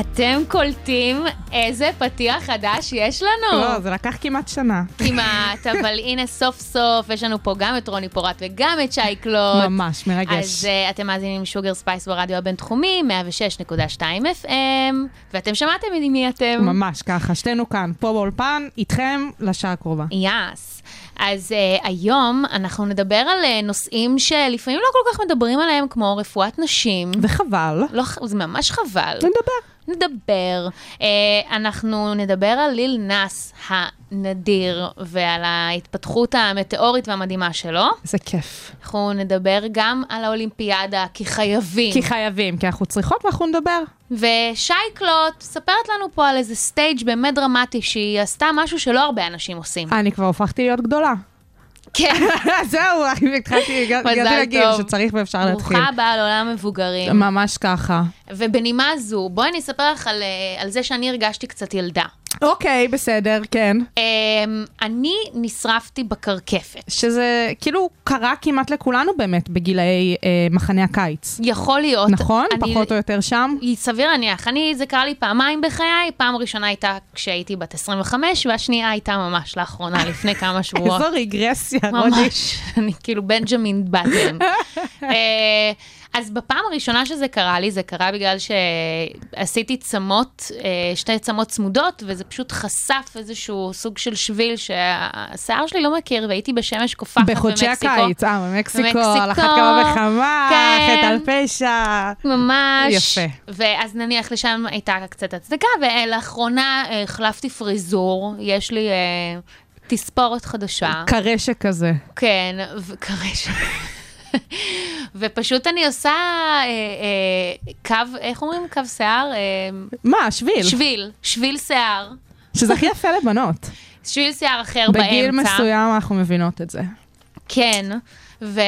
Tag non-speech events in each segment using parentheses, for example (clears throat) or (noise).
אתם קולטים איזה פתיח חדש יש לנו? לא, זה לקח כמעט שנה. כמעט, (laughs) אבל הנה סוף סוף יש לנו פה גם את רוני פורט וגם את שי קלוט. ממש, מרגש. אז uh, אתם מאזינים Sugar Spice ברדיו הבינתחומי, 106.2 FM, ואתם שמעתם מי אתם? ממש ככה, שתינו כאן, פה באולפן, איתכם לשעה הקרובה. yes. אז uh, היום אנחנו נדבר על uh, נושאים שלפעמים לא כל כך מדברים עליהם, כמו רפואת נשים. וחבל. לא, זה ממש חבל. נדבר. נדבר. Uh, אנחנו נדבר על Lil Nas הנדיר ועל ההתפתחות המטאורית והמדהימה שלו. איזה כיף. אנחנו נדבר גם על האולימפיאדה, כי חייבים. כי חייבים, כי אנחנו צריכות ואנחנו נדבר. ושי קלוט מספרת לנו פה על איזה stage באמת דרמטי, שהיא עשתה משהו שלא הרבה אנשים עושים. אני כבר הופכתי להיות גדולה. כן, (laughs) זהו, התחלתי, הגעתי טוב. שצריך ואפשר להתחיל. ברוכה הבאה לעולם המבוגרים. ממש ככה. ובנימה זו, בואי אני אספר לך על, אה, על זה שאני הרגשתי קצת ילדה. אוקיי, בסדר, כן. אמ, אני נשרפתי בקרקפת. שזה כאילו קרה כמעט לכולנו באמת בגילאי אה, מחנה הקיץ. יכול להיות. נכון? אני- פחות או יותר שם? סביר להניח. אני, זה קרה לי פעמיים בחיי, פעם ראשונה הייתה כשהייתי בת 25, והשנייה הייתה ממש לאחרונה, (laughs) לפני כמה שבועות. איזו רגרסיה, רוני. ממש, (laughs) אני כאילו בנג'מין בטן. (laughs) אה, אז בפעם הראשונה שזה קרה לי, זה קרה בגלל שעשיתי צמות, אה, שתי צמות צמודות, וזה פשוט חשף איזשהו סוג של שביל שהשיער שלי לא מכיר, והייתי בשמש קופחת בחודשי במקסיקו. הקיץ, אה, במקסיקו, במקסיקו, על אחת כמה וכמה, כן. חטא על פשע. ממש. יפה. ואז נניח לשם הייתה קצת הצדקה, ולאחרונה אה, החלפתי פריזור, יש לי אה, תספורת חדשה. קרשק כזה. כן, ש... ופשוט אני עושה אה, אה, קו, איך אומרים קו שיער? אה, מה, שביל? שביל, שביל שיער. שזה הכי יפה לבנות. שביל שיער אחר באמצע. בגיל מסוים אנחנו מבינות את זה. כן. ו...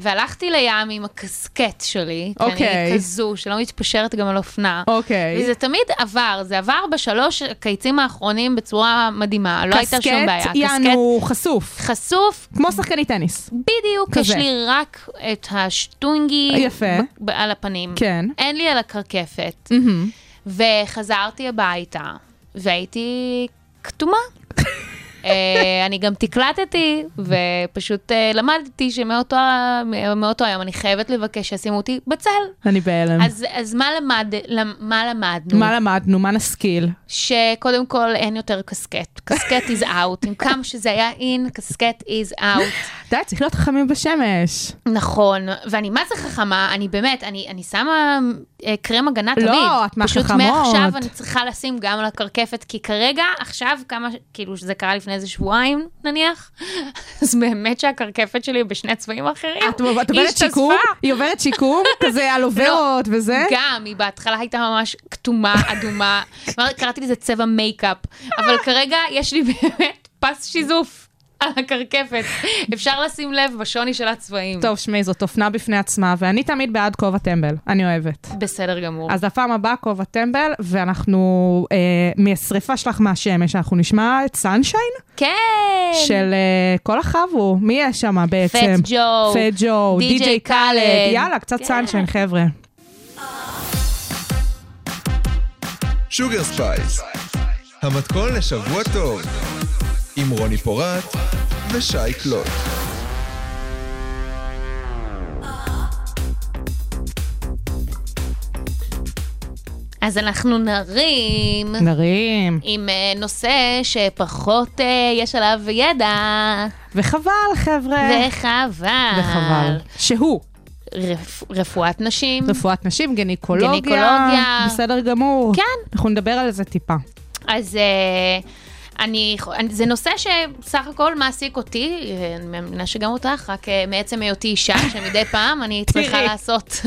והלכתי לים עם הקסקט שלי, כי אוקיי. אני כזו שלא מתפשרת גם על אופנה. אוקיי. וזה תמיד עבר, זה עבר בשלוש קיצים האחרונים בצורה מדהימה, לא הייתה שום בעיה. קסקט יענו חשוף. חשוף, כמו שחקנית טניס. בדיוק, כזה. יש לי רק את השטונגי יפה. ב- על הפנים. כן. אין לי על הקרקפת. מהמם. וחזרתי הביתה, והייתי כתומה. (laughs) אה, אני גם תקלטתי, ופשוט אה, למדתי שמאותו היום אני חייבת לבקש שישימו אותי בצל. אני בהלם. אז, אז מה, למד, למ- מה למדנו? מה למדנו? מה נשכיל? שקודם כל אין יותר קסקט. קסקט is out. עם כמה שזה היה in, קסקט is out. די, צריך להיות חכמים בשמש. נכון, ואני מה זה חכמה, אני באמת, אני, אני שמה אה, קרם הגנה לא, תמיד. את מהחכמות. פשוט מעכשיו אני צריכה לשים גם על הקרקפת, כי כרגע, עכשיו, כמה, כאילו, שזה קרה לפני איזה שבועיים, נניח, (laughs) אז באמת שהקרקפת שלי בשני צבעים אחרים. את עוברת שיקום? היא עוברת שיקום? (laughs) כזה על עוברות וזה? גם, היא בהתחלה הייתה ממש כתומה, אדומה, (laughs) קראתי לזה צבע מייקאפ, אבל כרגע יש לי באמת פס שיזוף על הקרקפת. אפשר לשים לב בשוני של הצבעים. טוב, שמעי, זאת אופנה בפני עצמה, ואני תמיד בעד כובע טמבל, אני אוהבת. בסדר גמור. אז הפעם הבאה כובע טמבל, ואנחנו, אה, מהשריפה שלך מהשמש, אנחנו נשמע את סנשיין כן! של אה, כל החבו, מי יש שם בעצם? פט ג'ו, פט ג'ו, די.ג'יי די.ג'יי קאלד, קאלד. יאללה, קצת כן. סנשיין, חבר'ה. Sugar Spice, המתכון לשבוע טוב, עם רוני פורט ושי קלוט. אז אנחנו נרים נרים. עם אה, נושא שפחות אה, יש עליו ידע, וחבל, חבר'ה. וחבל. וחבל. שהוא רפ, רפואת נשים. רפואת נשים, גניקולוגיה. גניקולוגיה. בסדר גמור. כן. אנחנו נדבר על זה טיפה. אז, אה, אני, זה נושא שסך הכל מעסיק אותי, אה, אני מאמינה שגם אותך, רק אה, מעצם היותי אישה, שמדי פעם אני (laughs) צריכה. לעשות.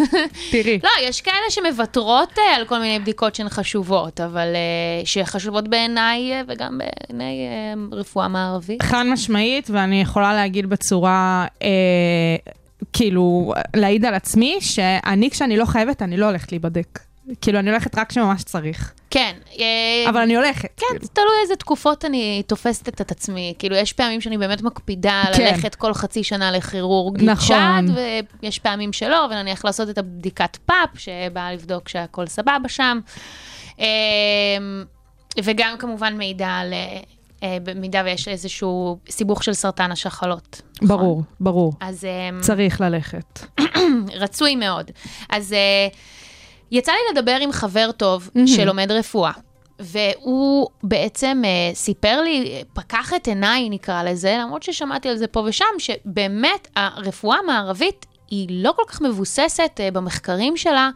תראי. (laughs) לא, יש כאלה שמוותרות אה, על כל מיני בדיקות שהן חשובות, אבל שחשובות בעיניי וגם בעיני אה, רפואה מערבית. חד משמעית, ואני יכולה להגיד בצורה, כאילו, להעיד על עצמי, שאני, כשאני לא חייבת, אני לא הולכת להיבדק. כאילו, אני הולכת רק כשממש צריך. כן. אה, אבל אני הולכת. כן, כאילו. זה תלוי איזה תקופות אני תופסת את עצמי. כאילו, יש פעמים שאני באמת מקפידה כן. ללכת כל חצי שנה לכירורג נכון. שד, ויש פעמים שלא, ונניח לעשות את הבדיקת פאפ, שבאה לבדוק שהכל סבבה שם. אמ, וגם כמובן מידע על... אה, אה, במידה ויש איזשהו סיבוך של סרטן השחלות. נכון? ברור, ברור. אז צריך ללכת. (clears throat) רצוי מאוד. אז יצא לי לדבר עם חבר טוב שלומד רפואה. והוא בעצם uh, סיפר לי, פקח את עיניי נקרא לזה, למרות ששמעתי על זה פה ושם, שבאמת הרפואה המערבית היא לא כל כך מבוססת uh, במחקרים שלה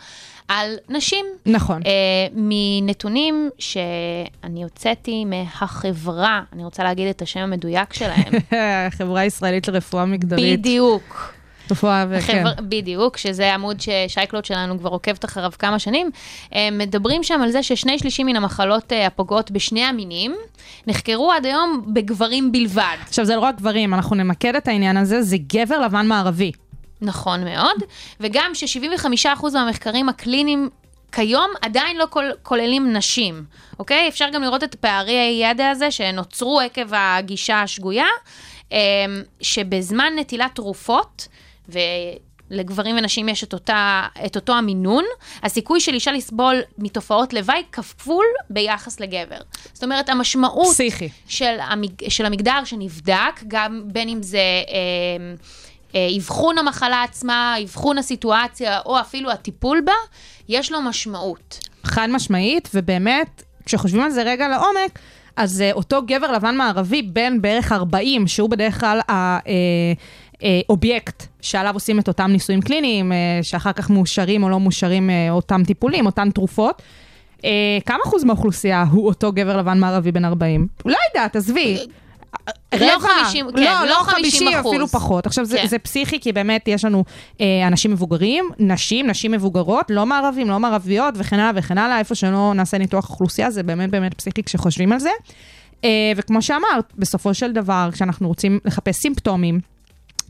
על נשים. נכון. Uh, מנתונים שאני הוצאתי מהחברה, אני רוצה להגיד את השם המדויק שלהם. (laughs) חברה ישראלית לרפואה מגדרית. בדיוק. רפואה וכן. בדיוק, שזה עמוד ששייקלוט שלנו כבר עוקבת אחריו כמה שנים. מדברים שם על זה ששני שלישים מן המחלות אה, הפוגעות בשני המינים נחקרו עד היום בגברים בלבד. עכשיו, זה לא רק גברים, אנחנו נמקד את העניין הזה, זה גבר לבן מערבי. נכון מאוד, וגם ש-75% מהמחקרים הקליניים כיום עדיין לא כול, כוללים נשים, אוקיי? אפשר גם לראות את פערי הידע הזה שנוצרו עקב הגישה השגויה, אמ, שבזמן נטילת תרופות, ולגברים ונשים יש את, אותה, את אותו המינון, הסיכוי של אישה לסבול מתופעות לוואי כפול ביחס לגבר. זאת אומרת, המשמעות... פסיכי. של, המג... של המגדר שנבדק, גם בין אם זה אה, אה, אבחון המחלה עצמה, אבחון הסיטואציה, או אפילו הטיפול בה, יש לו משמעות. חד משמעית, ובאמת, כשחושבים על זה רגע לעומק, אז uh, אותו גבר לבן מערבי, בן בערך 40, שהוא בדרך כלל האובייקט שעליו עושים את אותם ניסויים קליניים, uh, שאחר כך מאושרים או לא מאושרים uh, אותם טיפולים, אותן תרופות. כמה אחוז מהאוכלוסייה הוא אותו גבר לבן מערבי בן 40? לא יודעת, עזבי. לא 50, כן, לא, לא לא 50 50, אחוז. אפילו פחות. עכשיו, זה, כן. זה פסיכי, כי באמת יש לנו אה, אנשים מבוגרים, נשים, נשים מבוגרות, לא מערבים, לא מערביות, וכן הלאה וכן הלאה, איפה שלא נעשה ניתוח אוכלוסייה, זה באמת באמת פסיכי כשחושבים על זה. אה, וכמו שאמרת, בסופו של דבר, כשאנחנו רוצים לחפש סימפטומים,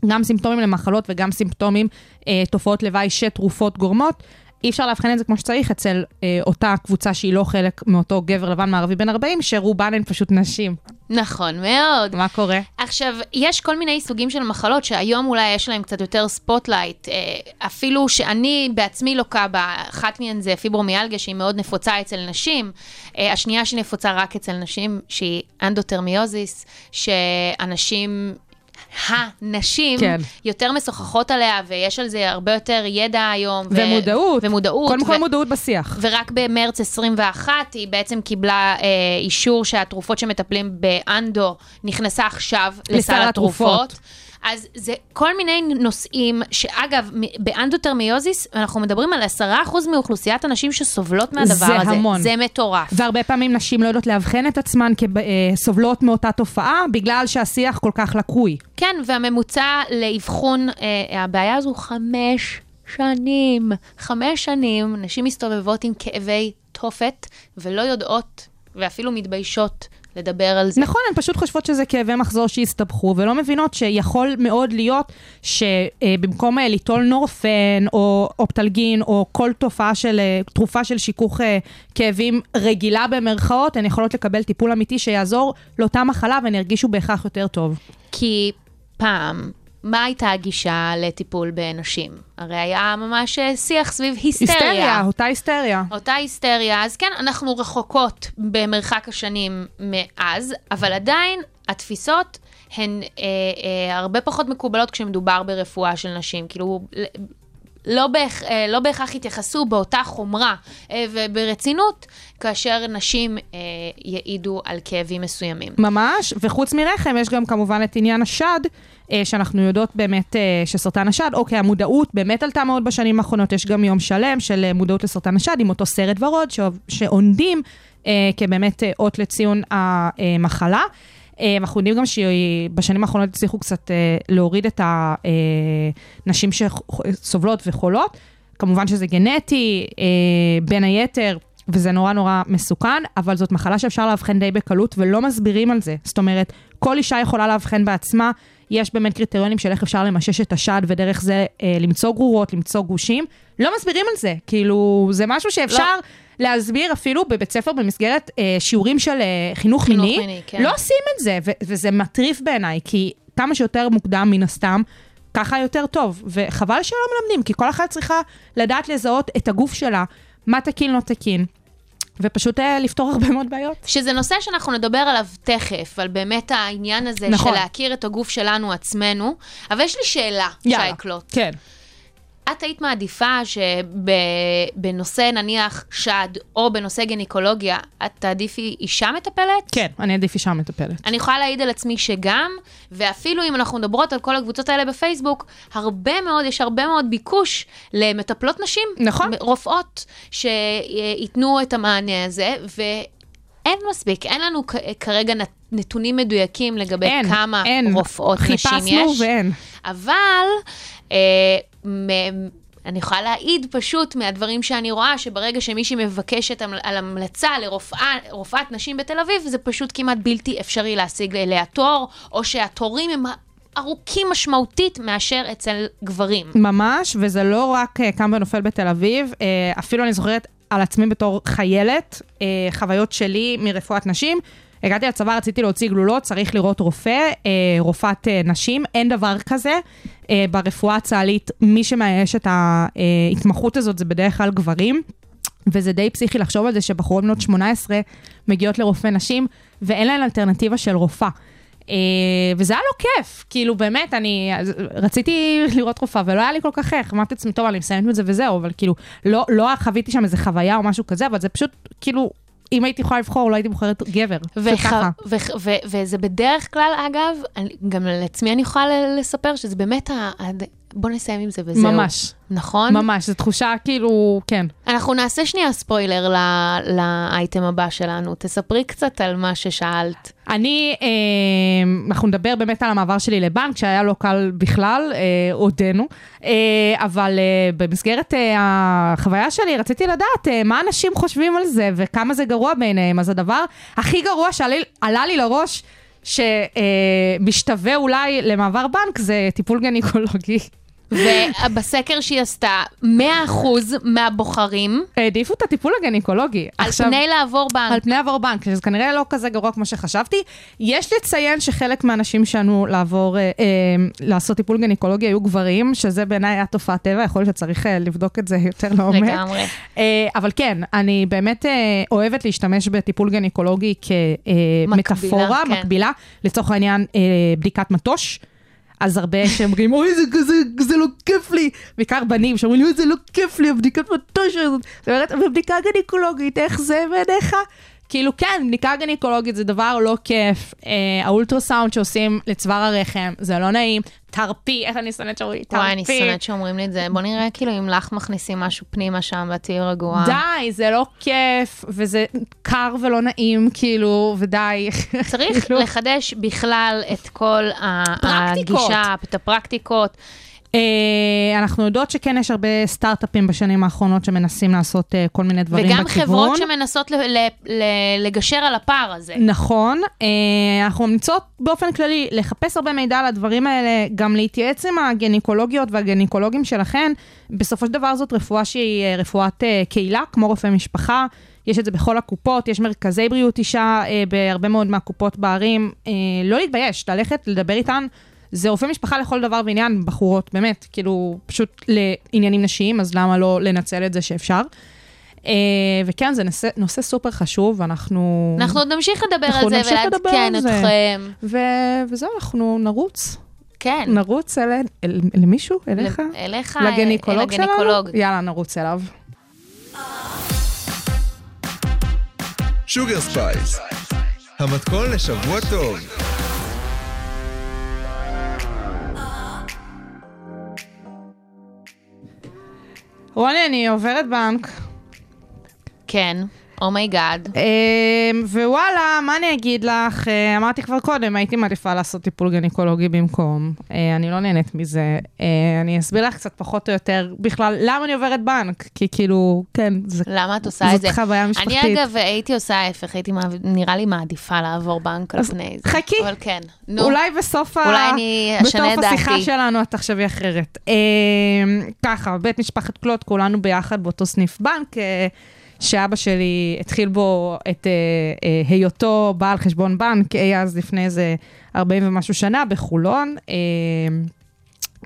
גם סימפטומים למחלות וגם סימפטומים, אה, תופעות לוואי שתרופות גורמות, אי אפשר לאבחן את זה כמו שצריך אצל אה, אותה קבוצה שהיא לא חלק מאותו גבר לבן מערבי בן 40, שרובן הן פשוט נשים. נכון מאוד. מה קורה? עכשיו, יש כל מיני סוגים של מחלות שהיום אולי יש להם קצת יותר spotlight, אה, אפילו שאני בעצמי לוקה בה, אחת מהן זה פיברומיאלגיה שהיא מאוד נפוצה אצל נשים, אה, השנייה שהיא נפוצה רק אצל נשים, שהיא אנדומטריוזיס, שאנשים... הנשים כן. יותר משוחחות עליה, ויש על זה הרבה יותר ידע היום. ו- ומודעות. ומודעות. קודם כל ו- מודעות בשיח. ורק במרץ 21 היא בעצם קיבלה אה, אישור שהתרופות שמטפלים באנדו נכנסה עכשיו לסל התרופות. התרופות. אז זה כל מיני נושאים, שאגב, באנדומטריוזיס, אנחנו מדברים על 10% מאוכלוסיית הנשים שסובלות מהדבר זה הזה. המון. זה מטורף. והרבה פעמים נשים לא יודעות לאבחן את עצמן כסובלות מאותה תופעה, בגלל שהשיח כל כך לקוי. כן, והממוצע לאבחון אה, הבעיה הזו חמש שנים. חמש שנים נשים מסתובבות עם כאבי תופת ולא יודעות ואפילו מתביישות לדבר על זה. נכון, הן פשוט חושבות שזה כאבי מחזור שהסתבכו, ולא מבינות שיכול מאוד להיות שבמקום אה, ליטול נורפן, או אופטלגין, או כל תופעה של, אה, תרופה של שיכוך אה, כאבים רגילה במרכאות, הן יכולות לקבל טיפול אמיתי שיעזור לאותה מחלה, והן ירגישו בהכרח יותר טוב. כי פעם, מה הייתה הגישה לטיפול בנשים? הרי היה ממש אה, שיח סביב היסטריה. היסטריה, אותה היסטריה. אותה היסטריה, אז כן, אנחנו רחוקות במרחק השנים מאז, אבל עדיין התפיסות הן אה, אה, הרבה פחות מקובלות כשמדובר ברפואה של נשים. כאילו, לא, בהכ, אה, לא בהכרח יתייחסו באותה חומרה אה, וברצינות, כאשר נשים אה, יעידו על כאבים מסוימים. ממש, וחוץ מרחם יש גם כמובן את עניין השד, שאנחנו יודעות באמת שסרטן השד, אוקיי, המודעות באמת עלתה מאוד בשנים האחרונות, יש גם יום שלם של מודעות לסרטן השד עם אותו סרט ורוד שעונדים כבאמת אות לציון המחלה. אנחנו יודעים גם שבשנים האחרונות הצליחו קצת אה, להוריד את הנשים שסובלות וחולות. כמובן שזה גנטי, אה, בין היתר, וזה נורא נורא מסוכן, אבל זאת מחלה שאפשר לאבחן די בקלות ולא מסבירים על זה. זאת אומרת, כל אישה יכולה לאבחן בעצמה, יש באמת קריטריונים של איך אפשר למשש את השד ודרך זה אה, למצוא גרורות, למצוא גושים. לא מסבירים על זה, כאילו, זה משהו שאפשר לא. להסביר אפילו בבית ספר במסגרת אה, שיעורים של אה, חינוך, חינוך מיני. מיני, כן. לא עושים את זה, ו- וזה מטריף בעיניי, כי כמה שיותר מוקדם מן הסתם, ככה יותר טוב. וחבל שלא מלמדים, כי כל אחת צריכה לדעת לזהות את הגוף שלה, מה תקין, לא תקין. ופשוט אה, לפתור הרבה מאוד בעיות. שזה נושא שאנחנו נדבר עליו תכף, על באמת העניין הזה נכון. של להכיר את הגוף שלנו עצמנו. אבל יש לי שאלה, שייקלוט. כן. את היית מעדיפה שבנושא נניח שד, או בנושא גינקולוגיה, את תעדיפי אישה מטפלת? כן, אני עדיף אישה מטפלת. אני יכולה להעיד על עצמי שגם, ואפילו אם אנחנו מדברות על כל הקבוצות האלה בפייסבוק, הרבה מאוד, יש הרבה מאוד ביקוש למטפלות נשים. נכון. רופאות, שייתנו את המענה הזה, ואין מספיק, אין לנו כרגע נת- נתונים מדויקים לגבי אין, כמה אין. רופאות נשים יש. חיפשנו ואין. אבל אה, אני יכולה להעיד פשוט מהדברים שאני רואה, שברגע שמישהי מבקשת על המלצה לרופאת נשים בתל אביב, זה פשוט כמעט בלתי אפשרי להשיג אליה תור, או שהתורים הם ארוכים משמעותית מאשר אצל גברים. ממש, וזה לא רק אה, קם ונופל בתל אביב, אה, אפילו אני זוכרת על עצמי בתור חיילת, אה, חוויות שלי מרפואת נשים. הגעתי לצבא, רציתי להוציא גלולות, צריך לראות רופא, אה, רופאת אה, נשים, אין דבר כזה. אה, ברפואה הצה"לית, מי שמאייש את ההתמחות הזאת זה בדרך כלל גברים. וזה די פסיכי לחשוב על זה שבחורות בנות 18 מגיעות לרופא נשים ואין להן אלטרנטיבה של רופאה. אה, וזה היה לו כיף, כאילו באמת, אני רציתי לראות רופאה ולא היה לי כל כך איך, אמרתי לעצמי, טוב, אני מסיימת את זה וזהו, אבל כאילו, לא, לא חוויתי שם איזה חוויה או משהו כזה, אבל זה פשוט, כאילו, אם הייתי יכולה לבחור, לא הייתי בוחרת גבר. פשוט וח... ככה. וח... ו... וזה בדרך כלל, אגב. גם לעצמי אני יכולה לספר שזה באמת, בוא נסיים עם זה וזהו. ממש, נכון? ממש, זו תחושה כאילו, כן. אנחנו נעשה שנייה ספוילר ל- לאייטם הבא שלנו. תספרי קצת על מה ששאלת. אני, אה, אנחנו נדבר באמת על המעבר שלי לבנק, שהיה לא קל בכלל, אה, עודנו, אה, אבל אה, במסגרת אה, החוויה שלי רציתי לדעת אה, מה אנשים חושבים על זה וכמה זה גרוע בעיניהם. אז הדבר הכי גרוע שעלה לי לראש, שמשתווה אולי למעבר בנק, זה טיפול גניקולוגי. ובסקר שהיא עשתה, 100% מהבוחרים, העדיפו את הטיפול הגניקולוגי. על עכשיו- פני לעבור בנק. על פני עבור בנק, שזה כנראה לא כזה גרוע כמו שחשבתי. יש לציין שחלק מהאנשים שענו לעבור, אה, אה, לעשות טיפול גניקולוגי היו גברים, שזה בעיניי היה תופעת טבע, יכול להיות שצריך אה, לבדוק את זה יותר לעומק. לגמרי. אה, אבל כן, אני באמת אה, אוהבת להשתמש בטיפול גניקולוגי כמטאפורה, מקבילה, כן. מקבילה, לצורך העניין אה, בדיקת מטוש. אז הרבה שאומרים, אוי, זה כזה, זה לא כיף לי. בעיקר בנים שאומרים לי, "אוי, זה לא כיף לי, הבדיקת מטוש הזאת. זאת אומרת, בבדיקה גניקולוגית, איך זה בעיניך? כאילו, כן, בדיקה גניקולוגית זה דבר לא כיף. אה, האולטרסאונד שעושים לצוואר הרחם, זה לא נעים. תרפי, איך אני שונאת שאומרים לי, תרפי. וואי, אני שונאת שאומרים לי את זה. בוא נראה כאילו אם לך מכניסים משהו פנימה שם ותהיי רגועה. די, זה לא כיף, וזה קר ולא נעים, כאילו, ודי. צריך (laughs) כאילו. לחדש בכלל את כל. הגישה, את הפרקטיקות. אה, אנחנו יודעות שכן יש הרבה סטארט-אפים בשנים האחרונות שמנסים לעשות אה, כל מיני דברים וגם בכיוון. חברות שמנסות ל- ל- ל- לגשר על הפער הזה. נכון, אה, אנחנו ממליצות באופן כללי לחפש הרבה מידע על הדברים האלה, גם להתייעץ עם הגניקולוגיות והגניקולוגים שלכן. בסופו של דבר זאת רפואה שהיא רפואת קהילה, כמו רופא משפחה. יש את זה בכל הקופות, יש מרכזי בריאות אישה אה, בהרבה מאוד מהקופות בערים. אה, לא להתבייש, ללכת, לדבר איתן. זה רופא משפחה לכל דבר ועניין, בחורות, באמת, כאילו, פשוט לעניינים נשיים, אז למה לא לנצל את זה שאפשר? אה, וכן, זה נושא, נושא סופר חשוב, ואנחנו... אנחנו עוד נמשיך לדבר אנחנו על זה ולעדכן. אתכם. ו... וזהו, אנחנו נרוץ. כן. נרוץ אל... אל- למישהו? אליך? ל- אליך, לגניקולוג אל שלנו? הגניקולוג. יאללה, נרוץ אליו. Sugar Spice, המתכון לשבוע טוב. רוני, אני עוברת בנק, כן, oh my God. אמ, ווואלה, מה אני אגיד לך? אה, אמרתי כבר קודם, הייתי מעדיפה לעשות טיפול גניקולוגי במקום. אה, אני לא נהנית מזה. אה, אני אסביר לך קצת פחות או יותר בכלל למה אני עוברת בנק, כי כאילו, כן, זה... למה את עושה את זאת זה? חוויה משפחתית. אני אגב הייתי עושה ההפך, הייתי נראה לי מעדיפה לעבור בנק על פני זה. חכי. אבל כן, נו. אולי בסוף ה... אולי אני אשנה את בסוף השיחה דעתי. שלנו את תחשבי אחרת. אה, ככה, בית משפחת קלוט, כולנו ביחד באותו סניף בנק, שאבא שלי התחיל בו את אה, אה, היותו בעל חשבון בנק, אי אז לפני איזה 40 ומשהו שנה בחולון. אה,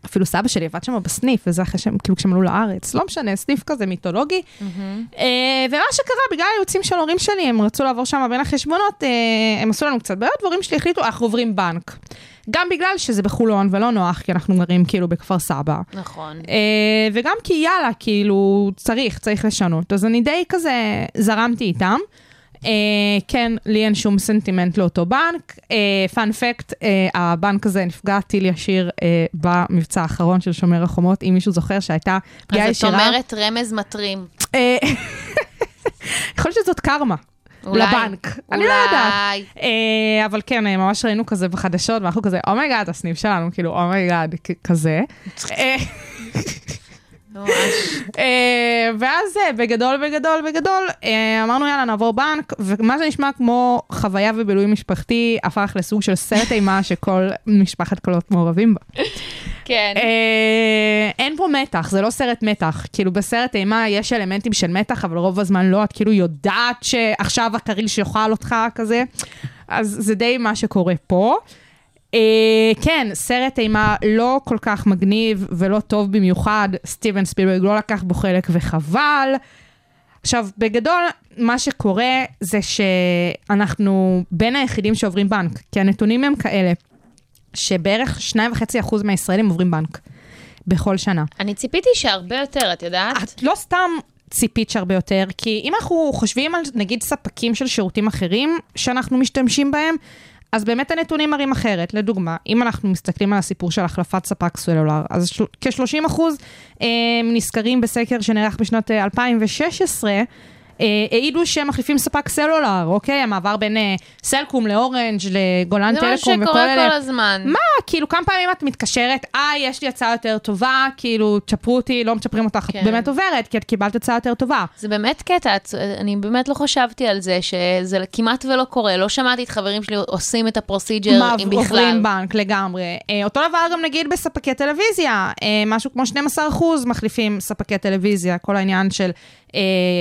אפילו סבא שלי עבד שם בסניף, וזה אחרי שהם, כאילו כשהם עלו לארץ, לא משנה, סניף כזה מיתולוגי. אה, ומה שקרה, בגלל האילוצים של ההורים שלי, הם רצו לעבור שם בין החשבונות, אה, הם עשו לנו קצת בעיות, והורים שלי החליטו, אנחנו עוברים בנק. גם בגלל שזה בחולון ולא נוח, כי אנחנו גרים כאילו בכפר סבא. נכון. אה, וגם כי יאללה, כאילו, צריך, צריך לשנות. אז אני די כזה זרמתי איתם. אה, כן, לי אין שום סנטימנט לאותו בנק. פאנ פקט, הבנק הזה נפגע טיל ישיר אה, במבצע האחרון של שומר החומות, אם מישהו זוכר שהייתה פגיעה אז את ישירה. אומרת רמז מטרים. אה, (laughs) יכול להיות שזאת קרמה. אולי. לבנק. אני לא אולי. יודעת. אה, אבל כן, אה, ממש ראינו כזה בחדשות, ואנחנו כזה, oh my God, הסניף שלנו, כאילו, oh my God, כזה. אה, ואז אה, בגדול, בגדול, בגדול, אה, אמרנו יאללה נעבור בנק, ומה שנשמע כמו חוויה ובילוי משפחתי הפך לסוג של סרט אימה שכל משפחת קלוט מעורבים בה. כן. אין פה מתח, זה לא סרט מתח. כאילו בסרט אימה יש אלמנטים של מתח, אבל רוב הזמן לא, את כאילו יודעת שעכשיו הכריש שיאכל אותך כזה. אז זה די מה שקורה פה. אה, כן, סרט אימה לא כל כך מגניב ולא טוב במיוחד, סטיבן ספילברג לא לקח בו חלק וחבל. עכשיו, בגדול, מה שקורה זה שאנחנו בין היחידים שעוברים בנק, כי הנתונים הם כאלה, שבערך 2.5% מהישראלים עוברים בנק בכל שנה. אני ציפיתי שהרבה יותר, את יודעת? את לא סתם ציפית שהרבה יותר, כי אם אנחנו חושבים על נגיד ספקים של שירותים אחרים שאנחנו משתמשים בהם, אז באמת הנתונים מראים אחרת. לדוגמה, אם אנחנו מסתכלים על הסיפור של החלפת ספק סלולר, אז של- כ-30 אחוז אה, נזכרים בסקר שנערך בשנת אה, 2016, אה, העידו שהם מחליפים ספק סלולר, אוקיי? המעבר בין אה, סלקום לאורנג' לגולן זה מה טלקום וכל שקורה אלה. כל הזמן. מה, כאילו כמה פעמים את מתקשרת, אה, יש לי הצעה יותר טובה, כאילו, תצ'פרו אותי, לא מצ'פרים אותך, כן. את באמת עוברת, כי את קיבלת הצעה יותר טובה. זה באמת קטע, אני באמת לא חשבתי על זה, שזה כמעט ולא קורה. לא שמעתי את חברים שלי עושים את ה procedure, מה, אם בכלל. עוברים בנק לגמרי. אה, אותו דבר גם נגיד בספקי טלוויזיה, אה, משהו כמו 12% מחליפים ספקי טלוויזיה, כל העניין של אה,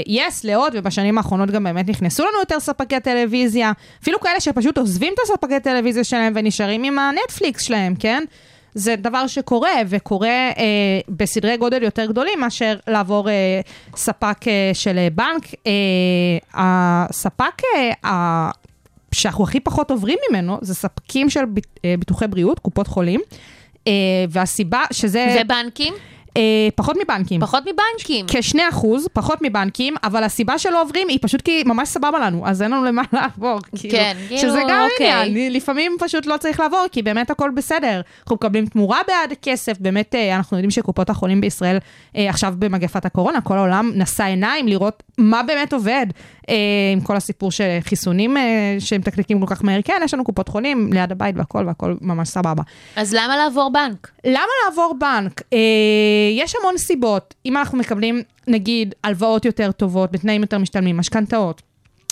יס, להוט, ובשנים האחרונות גם באמת נכנסו לנו יותר ספקי טלוויזיה, אפילו כאלה שפשוט עוזבים את הספקי טלוויזיה שלהם ונשארים עם הנטפליקס שלהם, כן? זה דבר שקורה, וקורה אה, בסדרי גודל יותר גדולים מאשר לעבור אה, ספק אה, של אה, בנק. אה, הספק אה, ה- שאנחנו הכי פחות עוברים ממנו, זה ספקים של ביט, אה, ביטוחי בריאות, קופות חולים, אה, והסיבה שזה זה בנקים? אה, פחות מבנקים. פחות מבנקים. כ-2 אחוז, פחות מבנקים, אבל הסיבה שלא עוברים היא פשוט כי ממש סבבה לנו, אז אין לנו למה (laughs) לעבור. כאילו, כן, כאילו, שזה גם אוקיי. עניין, לפעמים פשוט לא צריך לעבור, כי באמת הכל בסדר. אנחנו מקבלים תמורה בעד כסף, באמת אה, אנחנו יודעים שקופות החולים בישראל, אה, עכשיו במגפת הקורונה, כל העולם נשא עיניים לראות מה באמת עובד. אה, עם כל הסיפור של חיסונים אה, שמתקתקים כל כך מהר, כן, יש לנו קופות חולים ליד הבית והכל, והכל ממש סבבה. אז למה לעבור בנק? למה לעבור בנק? אה, יש המון סיבות. אם אנחנו מקבלים, נגיד, הלוואות יותר טובות, בתנאים יותר משתלמים, משכנתאות,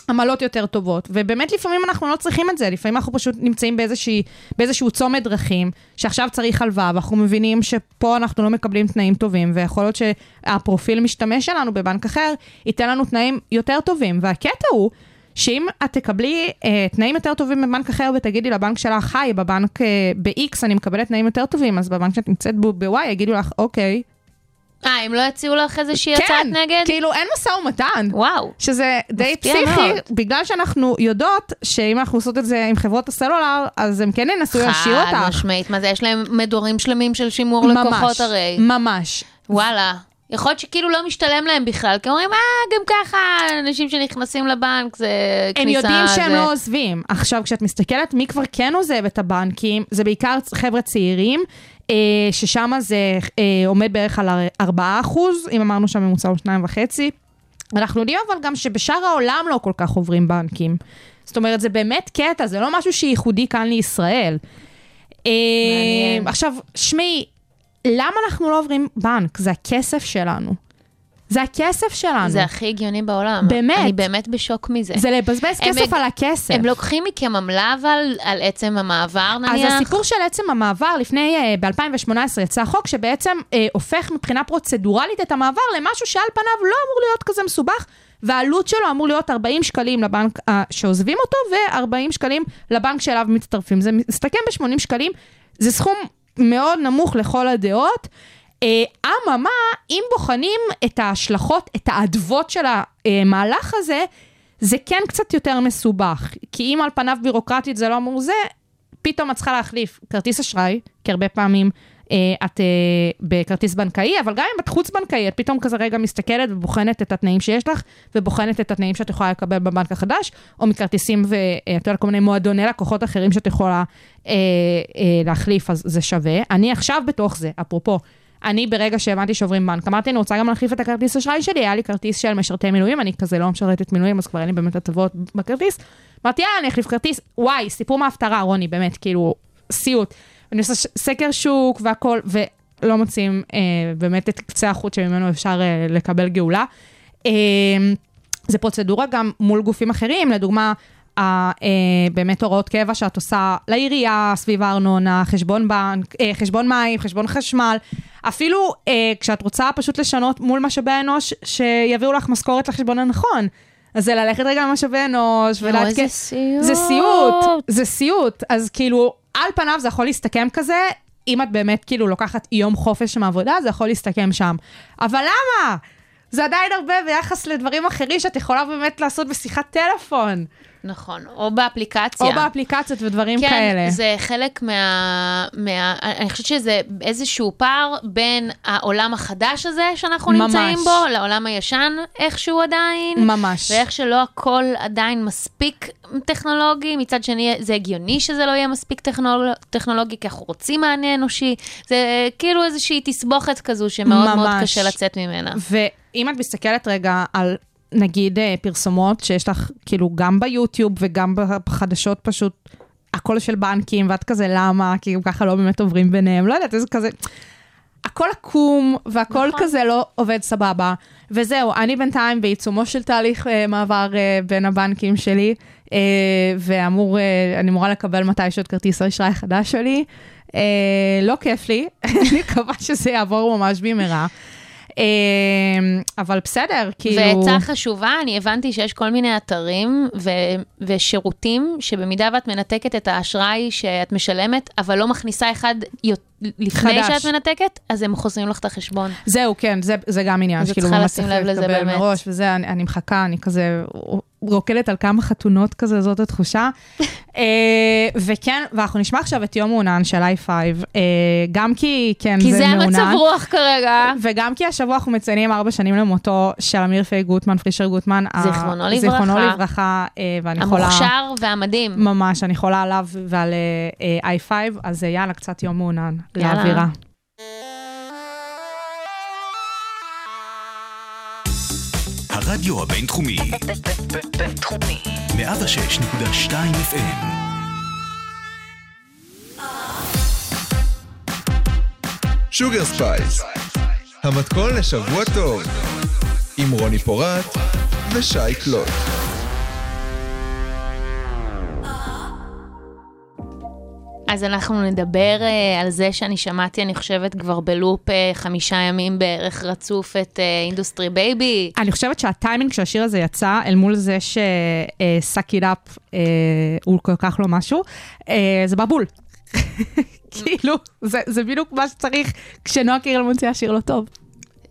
עמלות יותר טובות, ובאמת לפעמים אנחנו לא צריכים את זה, לפעמים אנחנו פשוט נמצאים באיזושהי, באיזשהו צומת דרכים, שעכשיו צריך הלוואה, ואנחנו מבינים שפה אנחנו לא מקבלים תנאים טובים, ויכול להיות שהפרופיל משתמש שלנו בבנק אחר, ייתן לנו תנאים יותר טובים. והקטע הוא, שאם את תקבלי אה, תנאים יותר טובים בבנק אחר ותגידי לבנק שלך, היי, בבנק אה, ב-X אני מקבלת תנאים יותר טובים, אז בבנק שאת נמצאת בו ב-Y יגידו לך, אוקיי, אה, הם לא יציעו לך איזושהי הצעת כן, נגד? כאילו אין משא ומתן. וואו. שזה די פסיכי, מאוד. בגלל שאנחנו יודעות שאם אנחנו עושות את זה עם חברות הסלולר, אז הם כן ינסו להשאיר אותך. חד משמעית, מה זה, יש להם מדורים שלמים של שימור לקוחות הרי. ממש. וואלה. יכול להיות שכאילו לא משתלם להם בכלל, כי אומרים, אה, גם ככה, אנשים שנכנסים לבנק זה הם כניסה... יודעים שהם זה... לא עוזבים. עכשיו, כשאת מסתכלת מי כבר כן עוזב את הבנקים, זה בעיקר חבר'ה צעירים, אה, ששם זה אה, עומד בערך על 4 אחוז, אם אמרנו שהממוצע הוא 2.5. אנחנו יודעים אבל גם שבשאר העולם לא כל כך עוברים בנקים. זאת אומרת, זה באמת קטע, זה לא משהו שייחודי כאן לישראל. אה, מעניין. עכשיו, שמעי, למה אנחנו לא עוברים בנק? זה הכסף שלנו. זה הכסף שלנו. זה הכי הגיוני בעולם. באמת. אני באמת בשוק מזה. זה לבזבז כסף על הכסף. הם לוקחים מכם עמלה אבל על עצם המעבר נניח? אז הסיפור של עצם המעבר, לפני, uh, ב-2018 יצא חוק שבעצם uh, הופך מבחינה פרוצדורלית את המעבר למשהו שעל פניו לא אמור להיות כזה מסובך, והעלות שלו אמור להיות 40 שקלים לבנק uh, שעוזבים אותו, ו-40 שקלים לבנק שאליו מצטרפים. זה מסתכם ב-80 שקלים, זה סכום מאוד נמוך לכל הדעות. אה, אממה, אם בוחנים את ההשלכות, את האדוות של המהלך הזה, זה כן קצת יותר מסובך. כי אם על פניו בירוקרטית זה לא אמור זה, פתאום את צריכה להחליף כרטיס אשראי, כי הרבה פעמים את אה, בכרטיס בנקאי, אבל גם אם את חוץ-בנקאי, את פתאום כזה רגע מסתכלת ובוחנת את התנאים שיש לך, ובוחנת את התנאים שאת יכולה לקבל בבנק החדש, או מכרטיסים ואת יודעת, כל מיני מועדוני לקוחות אחרים שאת יכולה אה, אה, להחליף, אז זה שווה. אני עכשיו בתוך זה, אפרופו. אני ברגע שהבנתי שעוברים בנק, אמרתי, אני רוצה גם להחליף את הכרטיס אשראי שלי, היה לי כרטיס של משרתי מילואים, אני כזה לא משרתת מילואים, אז כבר אין לי באמת הטבות בכרטיס. אמרתי, יאללה, אני אחליף כרטיס, וואי, סיפור מההפטרה, רוני, באמת, כאילו, סיוט. אני עושה ש- סקר שוק והכל, ולא מוצאים אה, באמת את קצה החוט שממנו אפשר אה, לקבל גאולה. אה, זה פרוצדורה גם מול גופים אחרים, לדוגמה, ה- אה, באמת הוראות קבע שאת עושה לעירייה, סביב הארנונה, חשבון בנק, אה, חשבון מים, חשבון חשמל, אפילו אה, כשאת רוצה פשוט לשנות מול משאבי האנוש, שיביאו לך משכורת לחשבון הנכון. אז זה ללכת רגע למשאבי אנוש ולעדכן. איזה סיוט. זה סיוט, זה סיוט. אז כאילו, על פניו זה יכול להסתכם כזה, אם את באמת כאילו לוקחת יום חופש מעבודה, זה יכול להסתכם שם. אבל למה? זה עדיין הרבה ביחס לדברים אחרים שאת יכולה באמת לעשות בשיחת טלפון, נכון, או באפליקציה. או באפליקציות ודברים כן, כאלה. זה חלק מה, מה... אני חושבת שזה איזשהו פער בין העולם החדש הזה שאנחנו ממש. נמצאים בו, לעולם הישן איכשהו עדיין. ממש. ואיך שלא הכל עדיין מספיק טכנולוגי, מצד שני זה הגיוני שזה לא יהיה מספיק טכנול... טכנולוגי, כי אנחנו רוצים מענה אנושי. זה כאילו איזושהי תסבוכת כזו שמאוד מאוד ממש. קשה לצאת ממנה. ואם את מסתכלת רגע על נגיד אה, פרסומות שיש לך כאילו גם ביוטיוב וגם בחדשות פשוט הכל של בנקים ואת כזה למה כי גם ככה לא באמת עוברים ביניהם לא יודעת איזה כזה. הכל עקום והכל נכון. כזה לא עובד סבבה וזהו אני בינתיים בעיצומו של תהליך אה, מעבר אה, בין הבנקים שלי אה, ואמור אה, אני אמורה לקבל מתישהו את כרטיס האשראי החדש שלי. אה, לא כיף לי (laughs) אני מקווה שזה יעבור ממש במהרה. אה, אבל בסדר, כאילו... ועצה חשובה, אני הבנתי שיש כל מיני אתרים ו- ושירותים שבמידה ואת מנתקת את האשראי שאת משלמת, אבל לא מכניסה אחד יו- לפני חדש. שאת מנתקת, אז הם חוזרים לך את החשבון. זהו, כן, זה, זה גם עניין, אז שכאילו לב לזה לקבל. מראש, וזה, אני, אני מחכה, אני כזה רוקדת על כמה חתונות כזה, זאת התחושה. (laughs) אה, וכן, ואנחנו נשמע עכשיו את יום מעונן של i5, אה, גם כי, כן, כי זה, זה מעונן. המצב רוח כרגע. וגם כי השבוע אנחנו מציינים ארבע שנים למותו של אמיר פיי גוטמן, פרישר גוטמן. זיכרונו לברכה. זיכרונו לברכה, אה, ואני יכולה... המוכשר והמדהים. ממש, אני יכולה עליו ועל אה, i5, אז יאללה, קצת יום מעונן. לאווירה. הרדיו הבינתחומי, בינתחומי. 106.2 FM. Sugar Spice, המתכון לשבוע טוב, עם רוני פורט ושי קלוט. אז אנחנו נדבר uh, על זה שאני שמעתי, אני חושבת, כבר ב loop uh, חמישה ימים בערך רצוף את Industry אה, Baby. אני חושבת שהטיימינג שהשיר הזה יצא, אל מול זה ש Suck It Up הוא כל כך לא משהו, אה, זה בבול. (laughs) כאילו, זה בדיוק מה שצריך כשנועה קירל מוציאה שיר לא טוב.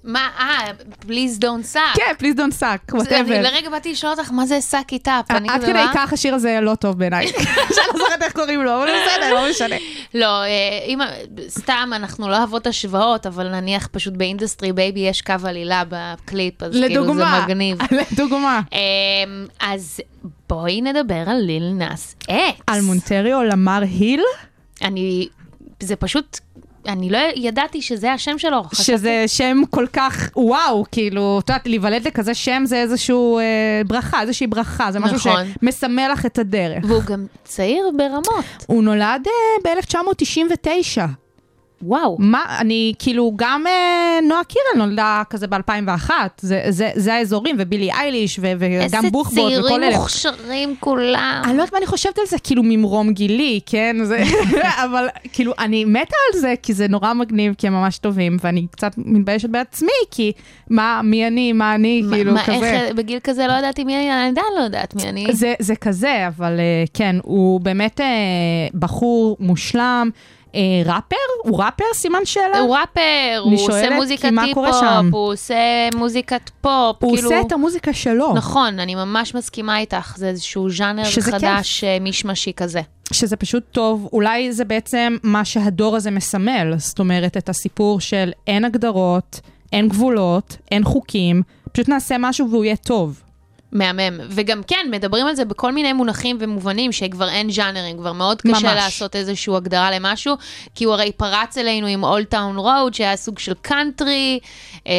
מה, אה, please don't suck. כן, please don't suck, אני whatever. לרגע באתי לשאול אותך, מה זה it up? אני עד כזה, כדי מה? כך השיר הזה לא טוב בעיניי. (laughs) שאני לא זוכרת איך קוראים לו, אבל בסדר, לא משנה. לא, אה, אם, סתם, אנחנו לא אוהבות השוואות, אבל נניח פשוט ב Industry Baby יש קו עלילה בקליפ, אז כאילו זה מגניב. (laughs) לדוגמה. אמ, אז בואי נדבר על ליל נאס אקס. על מונטרו למאר היל, אני, זה פשוט, אני לא ידעתי שזה השם שלו. חשבתי- שזה שם כל כך וואו, כאילו, את יודעת, להיוולד לכזה שם זה איזשהו אה, ברכה, איזושהי ברכה, זה משהו נכון. שמסמל לך את הדרך. והוא גם צעיר ברמות. הוא נולד אה, ב-1999. וואו. מה, אני, כאילו, גם אה, נועה קירל נולדה כזה ב-2001, זה, זה, זה האזורים, ובילי אייליש, ו- איזה וגם בוחבוט וכל צעירים אלה. מוכשרים כולם. אני לא יודעת מה אני חושבת על זה, כאילו ממרום גילי, כן? זה, (laughs) אבל כאילו, אני מתה על זה, כי זה נורא מגניב, כי הם ממש טובים, ואני קצת מתביישת בעצמי, כי מה, מי אני, מה אני, מה- כאילו, מה, כזה. איך, בגיל כזה לא ידעתי מי אני, אני עדיין לא יודעת מי אני. זה, זה כזה, אבל uh, כן, הוא באמת uh, בחור מושלם. אה, ראפר? הוא ראפר? סימן שאלה? הוא ראפר, הוא עושה מוזיקת היפ-הופ, שם? הוא עושה מוזיקת פופ, הוא כאילו... עושה את המוזיקה שלו. נכון, אני ממש מסכימה איתך, זה איזשהו ז'אנר חדש, אה, מישמשי כזה. שזה פשוט טוב, אולי זה בעצם מה שהדור הזה מסמל, זאת אומרת, את הסיפור של אין הגדרות, אין גבולות, אין חוקים, פשוט נעשה משהו והוא יהיה טוב. מהמם. וגם כן, מדברים על זה בכל מיני מונחים ומובנים, שכבר אין ז'אנרים, כבר מאוד קשה ממש. לעשות איזושהי הגדרה למשהו, כי הוא הרי פרץ אלינו עם Old Town Road, שהיה סוג של קאנטרי, אה,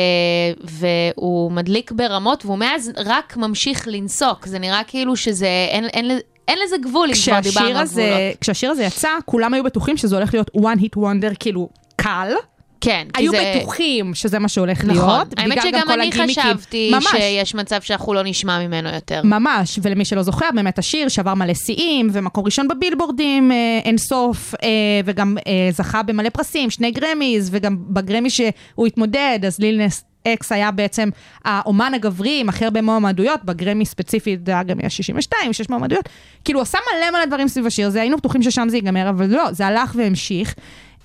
והוא מדליק ברמות, והוא מאז רק ממשיך לנסוק. זה נראה כאילו שזה, אין, אין, אין לזה גבול, אם כבר דיברנו על גבולות. כשהשיר הזה יצא, כולם היו בטוחים שזה הולך להיות one hit wonder כאילו קל. כן, היו זה... בטוחים שזה מה שהולך נכון. להיות. האמת בגלל גם שגם אני. חשבתי ממש. שיש מצב שאנחנו לא נשמע ממנו יותר. ממש, ולמי שלא זוכר, באמת השיר שבר מלא שיאים, ומקום ראשון בבילבורדים אה, אין סוף, אה, וגם אה, זכה במלא פרסים, שני גרמיז, וגם בגרמי שהוא התמודד, אז לילנס אקס היה בעצם האומן הגברי עם הכי הרבה מועמדויות, בגרמי ספציפית זה היה גם היה 62, 6 מועמדויות. כאילו, הוא עשה מלא מלא דברים סביב השיר הזה, היינו בטוחים ששם זה ייגמר, אבל לא, זה הלך והמשיך.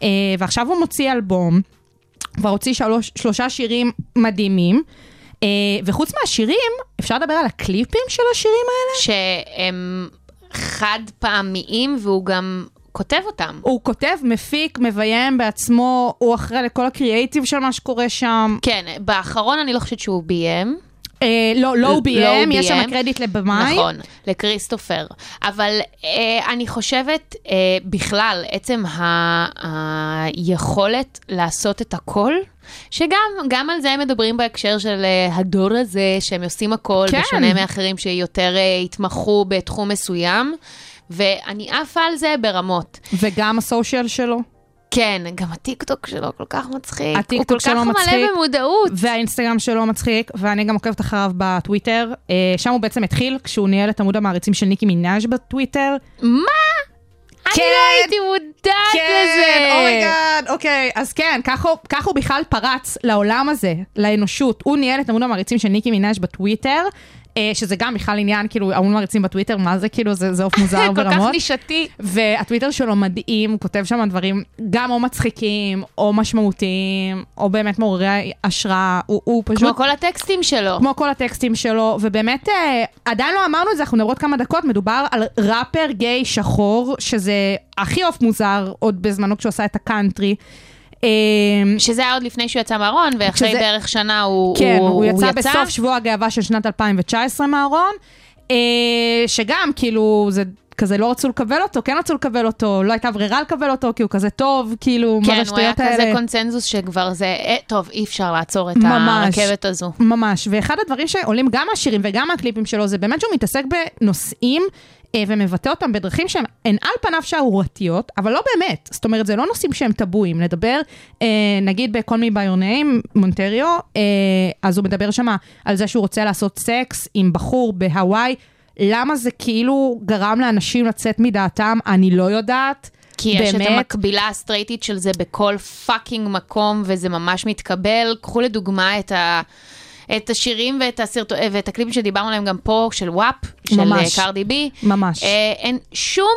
אה, ועכשיו הוא מוציא אלבום, כבר הוציא שלוש, שלושה שירים מדהימים. אה, וחוץ מהשירים, אפשר לדבר על הקליפים של השירים האלה? שהם חד פעמיים והוא גם כותב אותם. הוא כותב, מפיק, מביים בעצמו, הוא אחראי לכל הקריאייטיב של מה שקורה שם. כן, באחרון אני לא חושבת שהוא ביים. אה, לא, לא הוא לא ביים, הוא יש שם. קרדיט לבמאי. נכון, לכריסטופר. אבל אה, אני חושבת, אה, בכלל, עצם היכולת לעשות את הכל, שגם גם על זה הם מדברים בהקשר של אה, הדור הזה, שהם עושים הכל, כן. בשונה מאחרים שיותר אה, התמחו בתחום מסוים, ואני עפה על זה ברמות. וגם ה social שלו. כן, גם הטיקטוק שלו כל כך מצחיק. הטיקטוק הוא כל שלו כך מצחיק. מלא במודעות. והאינסטגרם שלו מצחיק, ואני גם עוקבת אחריו בטוויטר. אה, שם הוא בעצם התחיל, כשהוא ניהל את עמוד המעריצים של ניקי מנאז' בטוויטר. מה? אני כן. לא הייתי מודעת לזה. Oh my God, אוקיי, אז כן, ככה הוא- בכלל פרץ לעולם הזה, לאנושות. הוא ניהל את עמוד המעריצים של ניקי מנאז' בטוויטר, שזה גם בכלל עניין, כאילו, עמוד מעריצים בטוויטר, מה זה, כאילו, זה זה עוף מוזר (laughs) כל כך ברמות. נישתי. והטוויטר שלו מדהים, הוא כותב שם דברים גם או מצחיקים, או משמעותיים, או באמת מעוררי השראה. הוא, הוא פשוט... כמו כל הטקסטים שלו. כמו כל הטקסטים שלו, ובאמת, אה, עדיין לא אמרנו את זה, אנחנו מדברות כמה דקות, מדובר על ראפר גיי שחור, שזה הכי עוף מוזר עוד בזמנו כשהוא עשה את הקאנטרי. אה, שזה היה עוד לפני שהוא יצא מהארון, ואחרי שזה- בערך שנה הוא, כן, הוא, הוא יצא בסוף שבוע הגאווה של שנת 2019 מהארון, אה, שגם, כאילו, זה... כזה לא רצו לקבל אותו, כן רצו לקבל אותו, לא הייתה ברירה לקבל אותו, כי הוא כזה טוב, כאילו, מה זה כן, הוא היה השטויות האלה? כזה קונצנזוס שכבר זה, אה, טוב, אי אפשר לעצור את ממש. הרכבת הזו. ממש, ואחד הדברים שעולים גם מהשירים וגם מהקליפים שלו, זה באמת שהוא מתעסק בנושאים אה, ומבטא אותם בדרכים שהן הן על פניו שערורתיות, אבל לא באמת. זאת אומרת, זה לא נושאים שהם טבויים. נדבר, אה, נגיד by your name, מונטריו, אה, אז הוא מדבר שם על זה שהוא רוצה לעשות סקס עם בחור בהוואי. למה זה כאילו גרם לאנשים לצאת מדעתם, אני לא יודעת. כי יש את באמת. המקבילה הסטרייטית של זה בכל fucking מקום, וזה ממש מתקבל. קחו לדוגמה את ה... את השירים ואת, הסרט... ואת הקליפים שדיברנו עליהם גם פה, של WAP, של ממש. אה, קרדי בי. ממש. אה, אין שום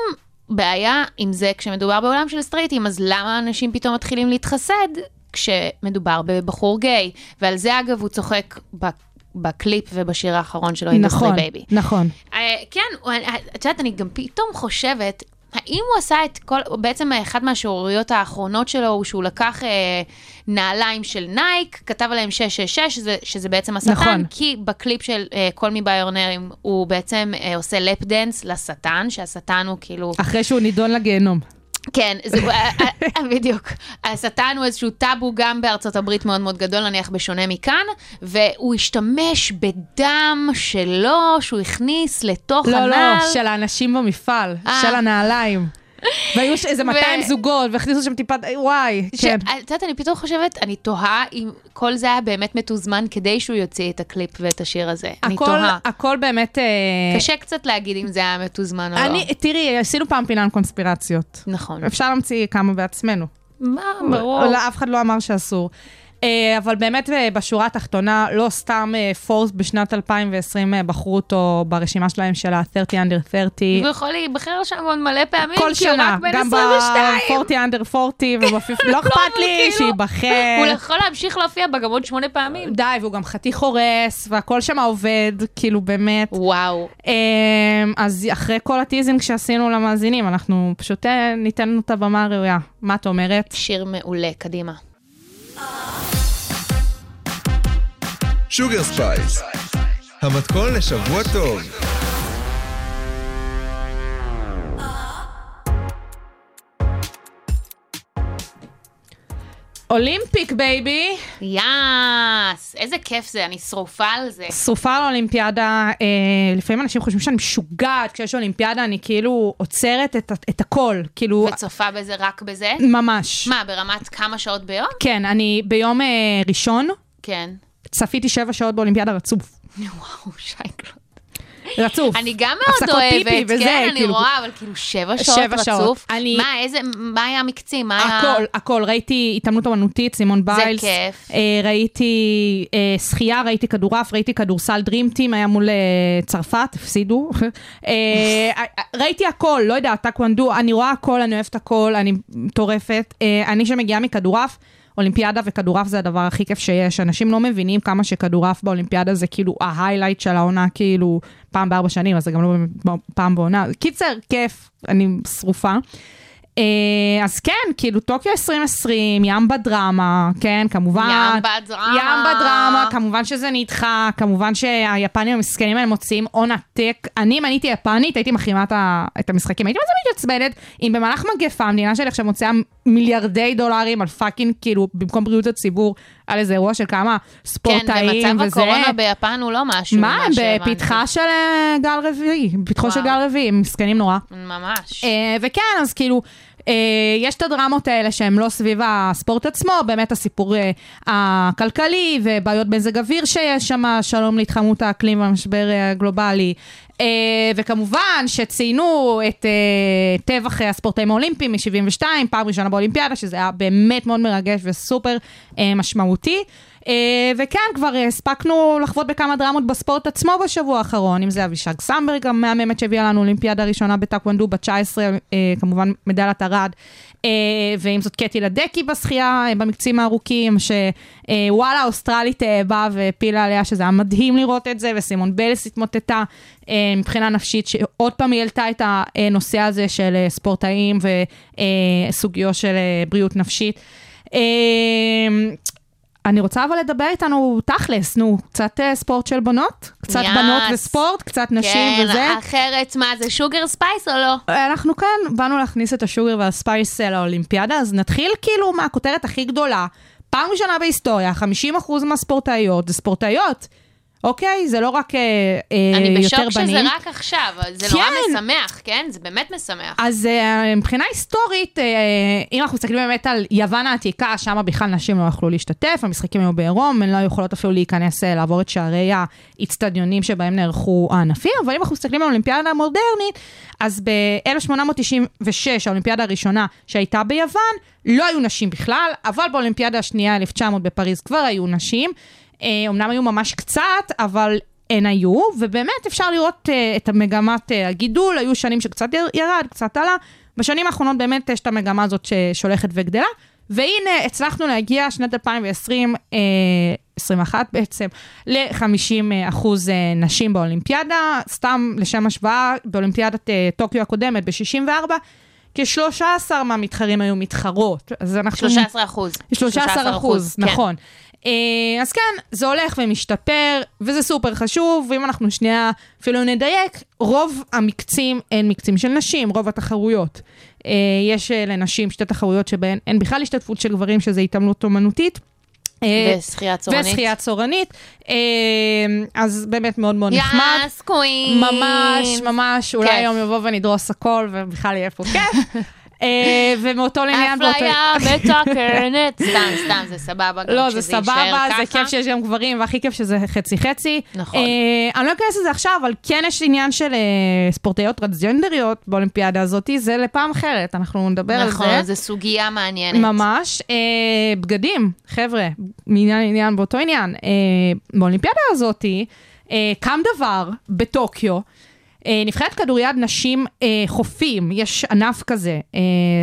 בעיה עם זה כשמדובר בעולם של סטרייטים, אז למה אנשים פתאום מתחילים להתחסד כשמדובר בבחור גיי. ועל זה אגב הוא צוחק ב- בקליפ ובשיר האחרון שלו, נכון, Baby. נכון. אה, כן, אה, את יודעת, אני גם פתאום חושבת, האם הוא עשה את כל, בעצם אחת מהשערוריות האחרונות שלו הוא שהוא לקח אה, נעליים של נייק, כתב עליהם 666, שזה, שזה בעצם השטן, נכון. כי בקליפ של אה, Call Me By Your Name הוא בעצם אה, עושה lap dance לשטן, שהשטן הוא כאילו... אחרי שהוא נידון לגיהנום. כן, זה, אה, אה, בדיוק. השטן הוא איזשהו טאבו גם בארצות הברית מאוד מאוד גדול, נניח בשונה מכאן, והוא השתמש בדם שלו, שהוא הכניס לתוך לא, הנעל. לא, של האנשים במפעל, אה. של הנעליים. והיו איזה 200 ו- זוגות, והכניסו שם טיפה, וואי, כן. את יודעת, אני פתאום חושבת, אני תוהה אם כל זה היה באמת מתוזמן כדי שהוא יוציא את הקליפ ואת השיר הזה. אני תוהה. הכל באמת... אה, קשה קצת להגיד אם זה היה מתוזמן או לא. תראי, עשינו פעם פינה על קונספירציות. נכון. אפשר להמציא כמה בעצמנו. מה, ברור. לא, אף אחד לא אמר שאסור. אה, אבל באמת אה, בשורה התחתונה, לא סתם אה, פורס בשנת 2020 אה, בחרו אותו ברשימה שלהם של ה-30 under 30. הוא יכול להיבחר שם עוד מלא פעמים, כל שנה, גם 22. ב-40 under 40 (laughs) ובפיפ... לא אכפת לי, כאילו, שייבחר. הוא יכול להמשיך להופיע בה גם עוד שמונה פעמים. די, והוא גם חתיך הורס, והכל שם עובד, כאילו באמת. וואו. אז אחרי כל ה teasing שעשינו למאזינים, אנחנו פשוט אה, ניתן את הבמה הראויה. מה את אומרת? שיר מעולה, קדימה. Sugar Spice, המתכון לשבוע טוב. Olympic baby, yes, איזה כיף זה, אני שרופה על זה. שרופה על אולימפיאדה, אה, לפעמים אנשים חושבים שאני משוגעת, כשיש אולימפיאדה אני כאילו עוצרת את, את הכל, כאילו, וצופה בזה רק בזה? ממש. מה, ברמת כמה שעות ביום? כן, אני ביום אה, ראשון כן. צפיתי שבע שעות באולימפיאדה רצוף. וואו, שייקלוט. רצוף. אני גם מאוד אוהבת, וזה, כן, אני כאילו. רואה, אבל כאילו שבע שעות שבע שעות. רצוף. אני- מה, איזה, מה היה מקצי? מה היה... הכל, הכל. ראיתי התעמלות אמנותית, סימון ביילס. כיף. אה, ראיתי אה, שחייה, ראיתי כדורעף, ראיתי כדורסל Dream Team, היה מול אה, צרפת, הפסידו. אה, ראיתי הכל, לא יודעת, טקוונדו, אני רואה הכל, אני אוהבת הכל, אני מטורפת. אה, אני שמגיעה מכדורעף, אולימפיאדה וכדורעף זה הדבר הכי כיף שיש. אנשים לא מבינים כמה שכדורעף באולימפיאדה זה כאילו ה highlight של העונה, כאילו פעם בארבע שנים, אז זה גם לא פעם בעונה. קיצר, כיף, אני שרופה. אה, אז כן, כאילו טוקיו 2020, ים בדרמה, כן, כמובן. ים בדרמה. ים בדרמה, כמובן שזה נדחה, כמובן שהיפנים המסכנים האלה מוציאים הון עתק. אני, אם הייתי יפנית, הייתי מחרימה את המשחקים. הייתי מזה מתעצבנת, אם במהלך מגפה, המדינה שלי עכשיו מוציאה מיליארדי דולרים על fucking, כאילו, במקום בריאות הציבור, על איזה אירוע של כמה כן, ספורטאים ומצב וזה. הקורונה ביפן הוא לא משהו. מה, שהבנתי. בפתחה של אה, גל רביעי, בפתחו של. גל רביעי, הם מסכנים נורא. ממש. אה, וכן, אז כאילו, אה, יש את הדרמות האלה שהן לא סביב הספורט עצמו, באמת הסיפור אה, הכלכלי ובעיות מזג אוויר שיש שם, שלום להתחממות האקלים והמשבר אה, הגלובלי. אה, וכמובן שציינו את אה, טבח הספורטאים האולימפיים מ-72, פעם ראשונה באולימפיאדה, שזה היה באמת מאוד מרגש וסופר אה, משמעותי. אה, וכן, כבר אה, הספקנו לחוות בכמה דרמות בספורט עצמו בשבוע האחרון, אם זה אבישג סמברג המהממת שהביאה לנו אולימפיאדה ראשונה בטקוונדו בת 19, אה, כמובן מדליית ארד, אה, ואם זאת קטי לדקי בשחייה אה, במקצים הארוכים, שוואלה, אה, באה והפילה עליה, שזה היה מדהים לראות את זה, וסימון ביילס התמוטטה מבחינה נפשית, שעוד פעם היא העלתה את הנושא הזה של ספורטאים וסוגיה של בריאות נפשית. אה, אני רוצה אבל לדבר איתנו תכלס, נו, קצת אה, ספורט של בנות, קצת yes. בנות וספורט, קצת נשים כן, וזה. אחרת, מה, זה Sugar Spice או לא? אנחנו כאן באנו להכניס את ה sugar וה spice אה, לאולימפיאדה, אז נתחיל כאילו מהכותרת הכי גדולה. פעם ראשונה בהיסטוריה, 50% מהספורטאיות זה ספורטאיות. אוקיי? זה לא רק אה, אה, אני יותר בשוק בנים. שזה רק עכשיו, זה נורא כן. משמח, כן? זה באמת משמח. אז uh, מבחינה היסטורית, uh, אם אנחנו מסתכלים באמת על יוון העתיקה, שם בכלל נשים לא יכלו להשתתף, המשחקים היו בעירום, הן לא יכולות אפילו להיכנס, uh, לעבור את שערי האיצטדיונים שבהם נערכו הענפים, אבל אם אנחנו מסתכלים על האולימפיאדה המודרנית, אז ב-1896, האולימפיאדה הראשונה שהייתה ביוון, לא היו נשים בכלל, אבל באולימפיאדה השנייה, 1900 בפריז, כבר היו נשים. Uh, אמנם היו ממש קצת, אבל הן היו, ובאמת אפשר לראות uh, את המגמת uh, הגידול, היו שנים שקצת יר- ירד, קצת עלה. בשנים האחרונות באמת יש את המגמה הזאת שהולכת וגדלה, והנה, הצלחנו להגיע, שנת 2020, אה, 21 בעצם, ל-50 אחוז אה, נשים באולימפיאדה. סתם לשם השוואה, באולימפיאדת אה, טוקיו הקודמת, ב-64, כ-13 מהמתחרים היו מתחרות. אז אנחנו... 13 אחוז. 13 אחוז, כן. נכון. אה, אז כן, זה הולך ומשתפר, וזה סופר חשוב, ואם אנחנו שנייה אפילו נדייק, רוב המקצים הם מקצים של נשים, רוב התחרויות. אה, יש אה, לנשים שתי תחרויות שבהן אין בכלל השתתפות של גברים, שזה התעמלות אומנותית. אה, ושחייה צורנית. ושחייה צורנית. אה, אז באמת מאוד מאוד נחמד. יאס קווין. ממש, ממש, אולי. היום יבוא ונדרוס הכל, ובכלל יהיה פה כיף. (laughs) אה, ומאותו לעניין... באותו- אפליה מתקרנת. (laughs) סתם, סתם, זה סבבה. גם לא, זה סבבה, זה. כיף שיש גם גברים, והכי כיף שזה חצי-חצי. נכון. אה, אני לא אכנס לזה עכשיו, אבל כן יש עניין של אה, ספורטאיות טרנסג'נדריות באולימפיאדה הזאת, זה לפעם אחרת, אנחנו נדבר על זה. נכון, זו סוגיה מעניינת. ממש. בגדים, חבר'ה, מעניין לעניין באותו עניין. באולימפיאדה הזאת קם דבר בטוקיו. אה, נבחרת כדוריד נשים אה, חופים, יש ענף כזה, אה,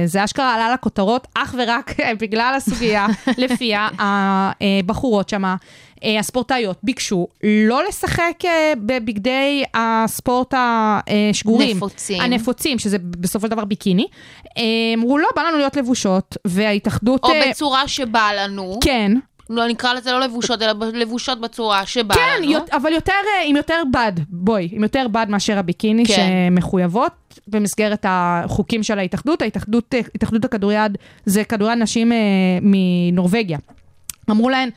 זה אשכרה עלה לכותרות אך ורק אה, בגלל הסוגיה (laughs) לפיה הבחורות שמה, אה, הספורטאיות ביקשו לא לשחק אה, בבגדי הספורט השגורים. נפוצים. הנפוצים, שזה בסופו של דבר ביקיני. אה, אמרו לא, בא לנו להיות לבושות, וההתאחדות... או אה, בצורה שבא לנו. כן, לא נקרא לזה לא לבושות, אלא לבושות בצורה שבא כן, לנו. יות- אבל יותר, אה, עם יותר בד, בואי, עם יותר בד מאשר הביקיני כן. שמחויבות במסגרת החוקים של ההתאחדות. ההתאחדות, אה, התאחדות הכדוריד זה כדוריד נשים אה, מנורבגיה. אמרו להן,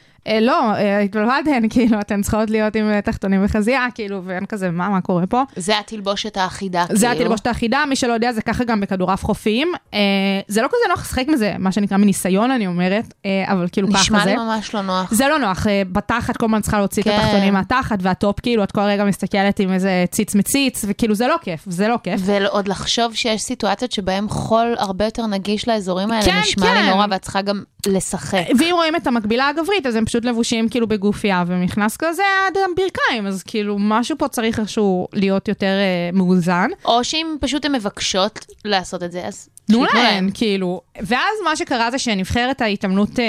לא, אה, התבלבלתן, כאילו, אתן צריכות להיות עם אה, תחתונים וחזייה, כאילו, ואין כזה, מה, מה קורה פה? זה התלבושת האחידה, כאילו. זה התלבושת האחידה, מי שלא יודע, זה ככה גם בכדורעף חופים. אה, זה לא כזה נוח לשחק מזה, מה שנקרא מניסיון, אני אומרת, אה, אבל כאילו ככה זה. נשמע לי ממש לא נוח. זה לא נוח, אה, בתחת כל הזמן צריכה להוציא כן. את התחתונים מהתחת, והטופ כאילו, את כל רגע מסתכלת עם איזה ציץ מציץ, וכאילו זה לא כיף, זה לא כיף. ועוד לחשוב שיש סיטואציות שבהן חול הרבה יותר נגיש לאזורים האלה, כן, נשמע כן. לי נורא, ואת צריכה גם לשחק. ואם רואים את המקבילה הגברית, אז הם פשוט לבושים כאילו בגופייה, ומכנס כזה עד הברכיים, אז כאילו משהו פה צריך איכשהו להיות יותר אה, מאוזן. או שאם פשוט הן מבקשות לעשות את זה, אז תנו להם, כאילו. ואז מה שקרה זה שנבחרת ההתעמלות אה,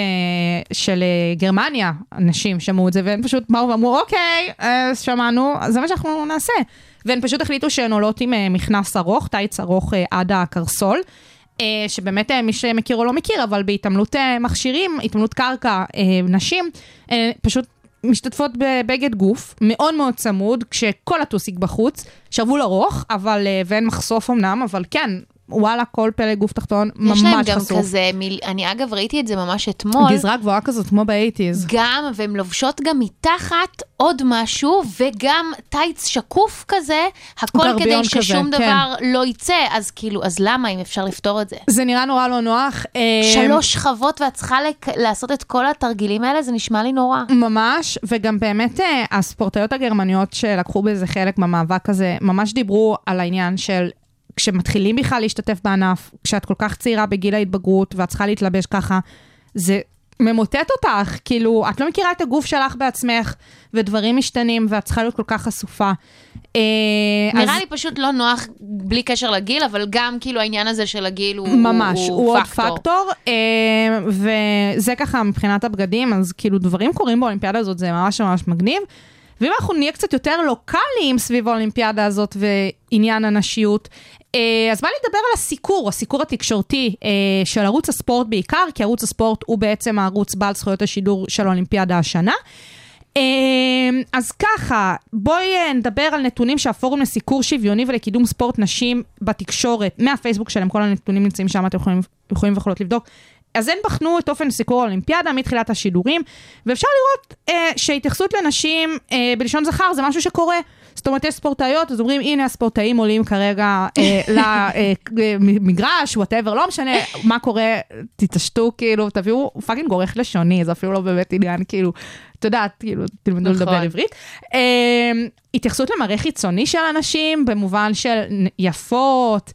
של אה, גרמניה, אנשים שמעו את זה, והם פשוט באו ואמרו, אוקיי, אה, שמענו, אז זה מה שאנחנו נעשה. והם פשוט החליטו שהן עולות עם אה, מכנס ארוך, טייץ ארוך אה, עד הקרסול. אה, שבאמת אה, מי שמכיר או לא מכיר, אבל בהתעמלות אה, מכשירים, התעמלות קרקע, נשים, פשוט משתתפות בבגד גוף מאוד מאוד צמוד, כשכל הטוסיק בחוץ, שרוול ארוך, אבל, ואין מחשוף אמנם, אבל כן, וואלה, כל פלג גוף תחתון ממש יש חשוף. להם גם כזה, מיל... אני אגב ראיתי את זה ממש אתמול. גזרה גבוהה כזאת, כמו באייטיז. גם, והן לובשות גם מתחת עוד משהו, וגם טייץ שקוף כזה, הכל כדי כזה, ששום כן. דבר לא יצא, אז כאילו, אז למה אם אפשר לפתור את זה? זה נראה נורא לא נוח. אה, שלוש שכבות ואת צריכה לק... לעשות את כל התרגילים האלה, זה נשמע לי נורא. ממש, וגם באמת אה, הספורטאיות הגרמניות שלקחו בזה חלק במאבק הזה, ממש דיברו על העניין של כשמתחילים בכלל להשתתף בענף, כשאת כל כך צעירה בגיל ההתבגרות ואת צריכה להתלבש ככה, זה ממוטט אותך, כאילו, את לא מכירה את הגוף שלך בעצמך, ודברים משתנים, ואת צריכה להיות כל כך חשופה. אה, נראה אז- לי פשוט לא נוח בלי קשר לגיל, אבל גם כאילו העניין הזה של הגיל הוא, ממש, הוא, הוא עוד פקטור. פקטור, אה, וזה ככה מבחינת הבגדים, אז כאילו דברים קורים באולימפיאדה הזאת, זה ממש ממש מגניב. ואם אנחנו נהיה קצת יותר לוקאליים סביב האולימפיאדה הזאת ועניין הנשיות, אה, אז בא לי לדבר על הסיקור, הסיקור התקשורתי אה, של ערוץ הספורט בעיקר, כי ערוץ הספורט הוא בעצם הערוץ בעל זכויות השידור של האולימפיאדה השנה. אה, אז ככה, בואי נדבר על נתונים שהפורום לסיקור שוויוני ולקידום ספורט נשים בתקשורת, מהפייסבוק שלהם, כל הנתונים נמצאים שם, אתם יכולים, יכולים ויכולות לבדוק. אז הן בחנו את אופן סיקור האולימפיאדה מתחילת השידורים, ואפשר לראות אה, שהתייחסות לנשים אה, בלשון זכר זה משהו שקורה. זאת אומרת, יש ספורטאיות, אז אומרים, הנה הספורטאים עולים כרגע אה, למגרש, whatever, לא משנה מה קורה, תתעשתו, כאילו, תביאו fucking עורך לשוני, זה אפילו לא באמת עניין, כאילו, את יודעת, כאילו, תלמדו נכון. לדבר עברית. אה, התייחסות למראה חיצוני של אנשים, במובן של יפות, אה,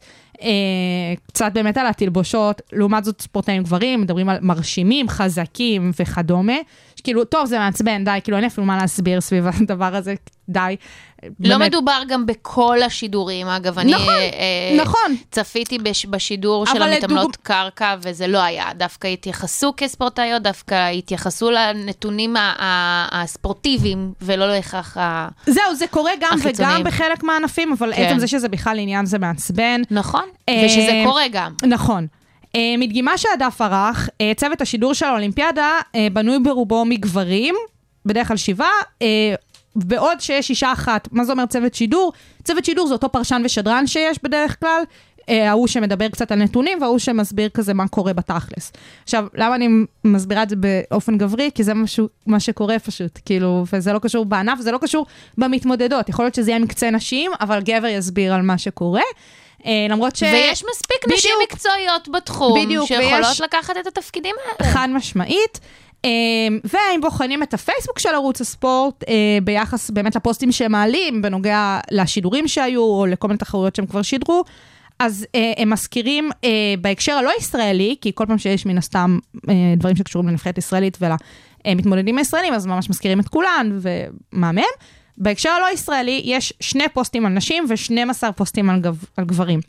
קצת באמת על התלבושות, לעומת זאת ספורטאים גברים, מדברים על מרשימים, חזקים וכדומה. כאילו, טוב, זה מעצבן, די, כאילו, אין אפילו מה להסביר סביב הדבר הזה. די. לא באמת. מדובר גם בכל השידורים, אגב, אני נכון, אה, נכון. צפיתי בש, בשידור של המתעמלות לדוג- קרקע, וזה לא היה. דווקא התייחסו כספורטאיות, דווקא התייחסו לנתונים הספורטיביים, ולא בהכרח ה... זהו, זה קורה גם החיצוניים. וגם בחלק מהענפים, אבל כן. עצם זה שזה בכלל עניין זה מעצבן. נכון, אה, ושזה קורה גם. נכון. Uh, מדגימה שהדף ערך, uh, צוות השידור של האולימפיאדה uh, בנוי ברובו מגברים, בדרך כלל שבעה, uh, בעוד שיש אישה אחת. מה זה אומר צוות שידור? צוות שידור זה אותו פרשן ושדרן שיש בדרך כלל, uh, ההוא שמדבר קצת על נתונים וההוא שמסביר כזה מה קורה בתכלס. עכשיו, למה אני מסבירה את זה באופן גברי? כי זה משהו, מה שקורה פשוט, כאילו, וזה לא קשור בענף, זה לא קשור במתמודדות. יכול להיות שזה יהיה מקצה נשים, אבל גבר יסביר על מה שקורה. Uh, למרות ש... ויש מספיק נשים בדיוק. מקצועיות בתחום, בדיוק, שיכולות ויש- לקחת את התפקידים האלה. חד משמעית. אה, ואם בוחנים את הפייסבוק של ערוץ הספורט, אה, ביחס באמת לפוסטים שהם מעלים, בנוגע לשידורים שהיו, או לכל מיני תחרויות שהם כבר שידרו, אז אה, הם מזכירים אה, בהקשר הלא ישראלי, כי כל פעם שיש מן הסתם דברים שקשורים לנבחרת ישראלית ולמתמודדים הישראלים, אז ממש מזכירים את כולן ומה מהם. בהקשר הלא ישראלי יש שני פוסטים על נשים ו-12 פוסטים על, גב, על גברים.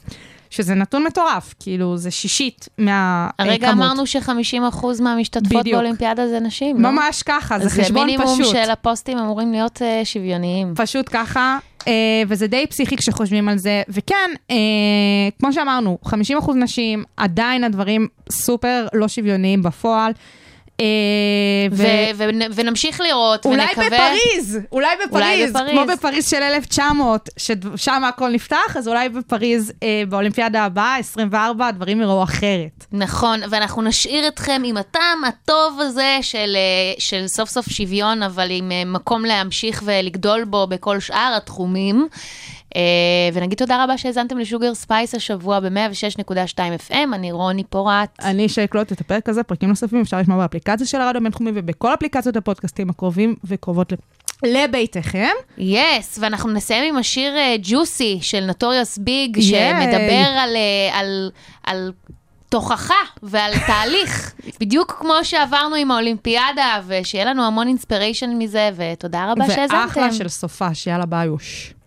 שזה נתון מטורף, כאילו זה שישית מהכמות. הרגע אמרנו ש-50% מהמשתתפות בדיוק. באולימפיאדה זה נשים, לא? ממש ככה, זה אז חשבון מינימום פשוט. של הפוסטים אמורים להיות אה, שוויוניים. פשוט ככה, אה, וזה די פסיכי כשחושבים על זה. וכן, אה, כמו שאמרנו, 50% נשים, עדיין הדברים סופר לא שוויוניים בפועל. אה, ו- ו- ו- ונמשיך לראות, אולי ונקווה... בפריז, אולי בפריז, בפריז. כמו בפריז של 1900, ששם הכל נפתח, אז אולי בפריז, אה, באולימפיאדה הבאה, 24, הדברים יראו אחרת. נכון, ואנחנו נשאיר אתכם עם הטעם הטוב הזה של, אה, של סוף סוף שוויון, אבל עם אה, מקום להמשיך ולגדול בו בכל שאר התחומים. אה, ונגיד תודה רבה שהאזנתם ל Sugar Spice השבוע ב-106.2 FM, אני רוני פורט. אני שאקלוט את הפרק הזה, פרקים נוספים אפשר לשמוע באפליקציה של הרדיו הבינתחומי ובכל אפליקציות הפודקאסטים הקרובים וקרובות לב- לביתכם. yes, ואנחנו נסיים עם השיר ג'וסי של Notorious B.I.G, ייי. שמדבר על, אה, על, על תוכחה ועל (laughs) תהליך, בדיוק כמו שעברנו עם האולימפיאדה, ושיהיה לנו המון inspiration מזה, ותודה רבה שהאזנתם. ואחלה של סופש, יאללה ביוש.